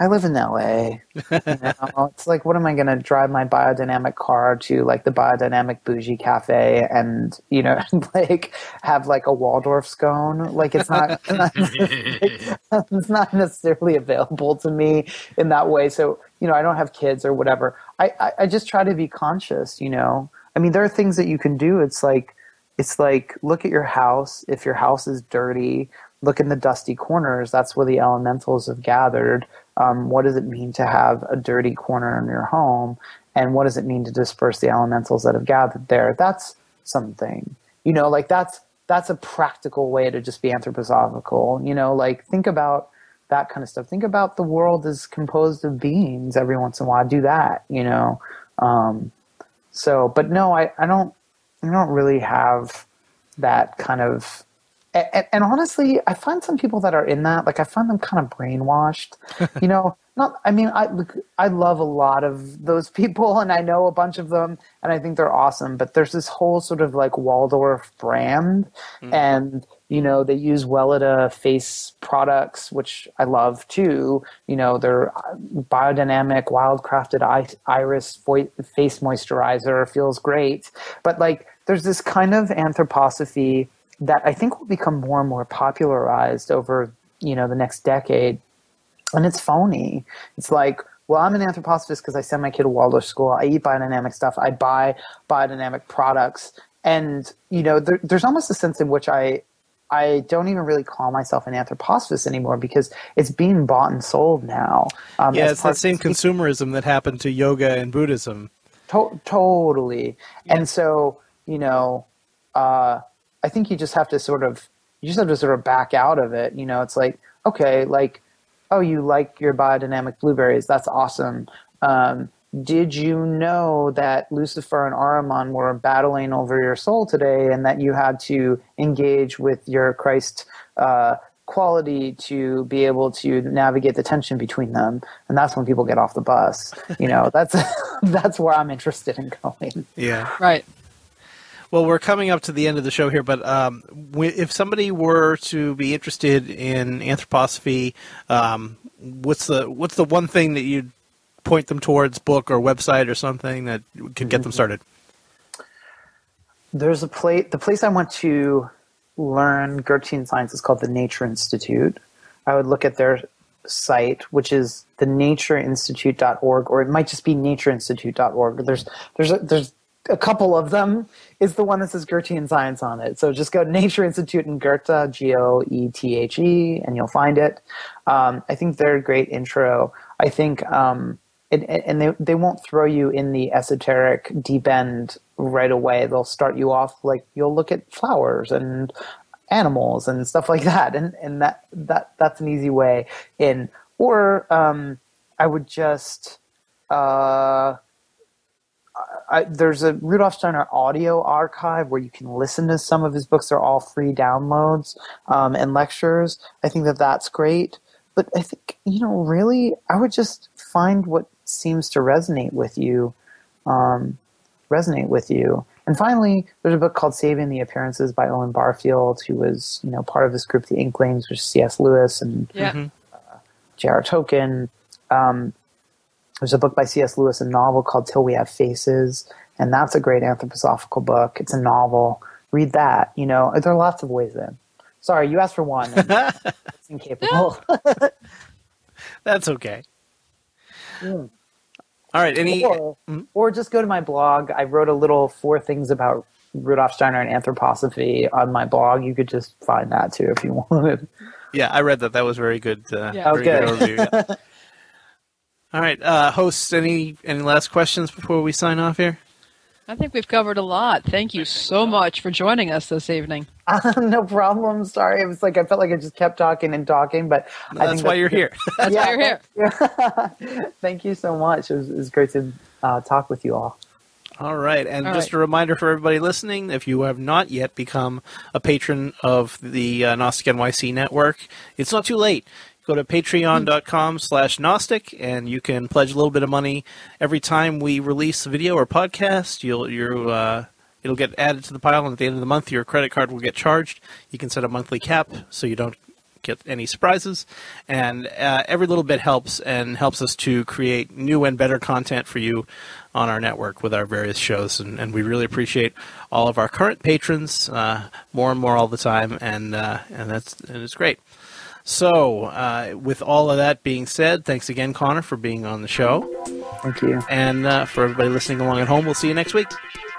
I live in LA. You know? it's like, what am I going to drive my biodynamic car to like the biodynamic bougie cafe and, you know, like have like a Waldorf scone? Like it's not, it's not necessarily available to me in that way. So, you know, I don't have kids or whatever. I, I, just try to be conscious, you know, I mean, there are things that you can do. It's like, it's like, look at your house. If your house is dirty, look in the dusty corners. That's where the elementals have gathered um, what does it mean to have a dirty corner in your home and what does it mean to disperse the elementals that have gathered there that's something you know like that's that's a practical way to just be anthroposophical you know like think about that kind of stuff think about the world is composed of beings every once in a while do that you know um, so but no i i don't i don't really have that kind of and, and, honestly, I find some people that are in that, like I find them kind of brainwashed. you know, not. I mean, I look, I love a lot of those people, and I know a bunch of them, and I think they're awesome. But there's this whole sort of like Waldorf brand, mm. and you know they use Weleda face products, which I love too. You know, they're uh, biodynamic, wildcrafted iris face moisturizer feels great, but like there's this kind of anthroposophy that I think will become more and more popularized over you know the next decade, and it's phony. It's like, well, I'm an anthroposophist because I send my kid to Waldorf school. I eat biodynamic stuff. I buy biodynamic products, and you know, there, there's almost a sense in which I I don't even really call myself an anthroposophist anymore because it's being bought and sold now. Um, yeah, it's that same consumerism that happened to yoga and Buddhism. To- totally. Yeah. And so, you know, uh, I think you just have to sort of, you just have to sort of back out of it. You know, it's like, okay, like, oh, you like your biodynamic blueberries. That's awesome. Um, did you know that Lucifer and Ahriman were battling over your soul today and that you had to engage with your Christ uh, quality to be able to navigate the tension between them? And that's when people get off the bus. You know, that's that's where I'm interested in going. Yeah. Right. Well, we're coming up to the end of the show here, but um, if somebody were to be interested in anthroposophy, um, what's the what's the one thing that you'd point them towards book or website or something that can get them started? There's a place. The place I went to learn Goethean science is called the Nature Institute. I would look at their site, which is the natureinstitute.org, or it might just be natureinstitute.org. There's there's a, there's a couple of them. Is the one that says Goethean science on it. So just go to Nature Institute in Goethe, G O E T H E, and you'll find it. Um, I think they're a great intro. I think um, and, and they they won't throw you in the esoteric deep end right away. They'll start you off like you'll look at flowers and animals and stuff like that, and and that that that's an easy way in. Or um, I would just uh, I, there's a Rudolf Steiner audio archive where you can listen to some of his books. They're all free downloads um, and lectures. I think that that's great. But I think you know, really, I would just find what seems to resonate with you, um, resonate with you. And finally, there's a book called Saving the Appearances by Owen Barfield, who was you know part of this group, the Inklings, which is C.S. Lewis and yeah. Mm-hmm. uh, J.R. Tolkien. Um, there's a book by C.S. Lewis, a novel called Till We Have Faces, and that's a great anthroposophical book. It's a novel. Read that. You know, there are lots of ways in. Sorry, you asked for one. it's incapable. that's okay. Yeah. All right. Any or, mm-hmm. or just go to my blog. I wrote a little four things about Rudolf Steiner and anthroposophy on my blog. You could just find that too if you wanted. Yeah, I read that. That was very good. Uh, yeah. Very okay. good overview. Yeah. All right, uh, hosts. Any any last questions before we sign off here? I think we've covered a lot. Thank you so much for joining us this evening. Uh, no problem. Sorry, it was like I felt like I just kept talking and talking, but no, that's why you're here. that's yeah, why you're here. Thank you so much. It was, it was great to uh, talk with you all. All right, and all just right. a reminder for everybody listening: if you have not yet become a patron of the uh, Gnostic NYC network, it's not too late go to patreon.com slash gnostic and you can pledge a little bit of money every time we release a video or podcast. You'll you uh, it'll get added to the pile and at the end of the month your credit card will get charged. You can set a monthly cap so you don't get any surprises. And uh, every little bit helps and helps us to create new and better content for you on our network with our various shows. And, and we really appreciate all of our current patrons uh, more and more all the time. And uh, and that's and it's great so, uh, with all of that being said, thanks again, Conner, for being on the show. Thank you. And uh, for everybody listening along at home, we'll see you next week.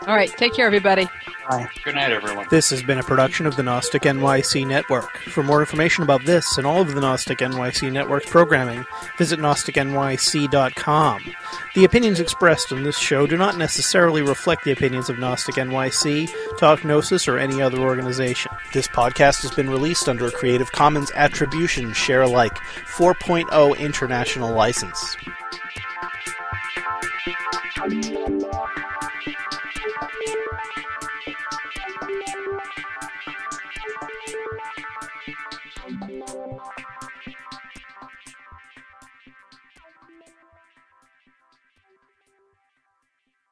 All right. Take care, everybody. Bye. Good night, everyone. This has been a production of the Gnostic NYC Network. For more information about this and all of the Gnostic NYC Network's programming, visit GnosticNYC.com. The opinions expressed on this show do not necessarily reflect the opinions of Gnostic NYC, Talk Gnosis, or any other organization. This podcast has been released under a Creative Commons Attribution Share Alike 4.0 international license. Thank you.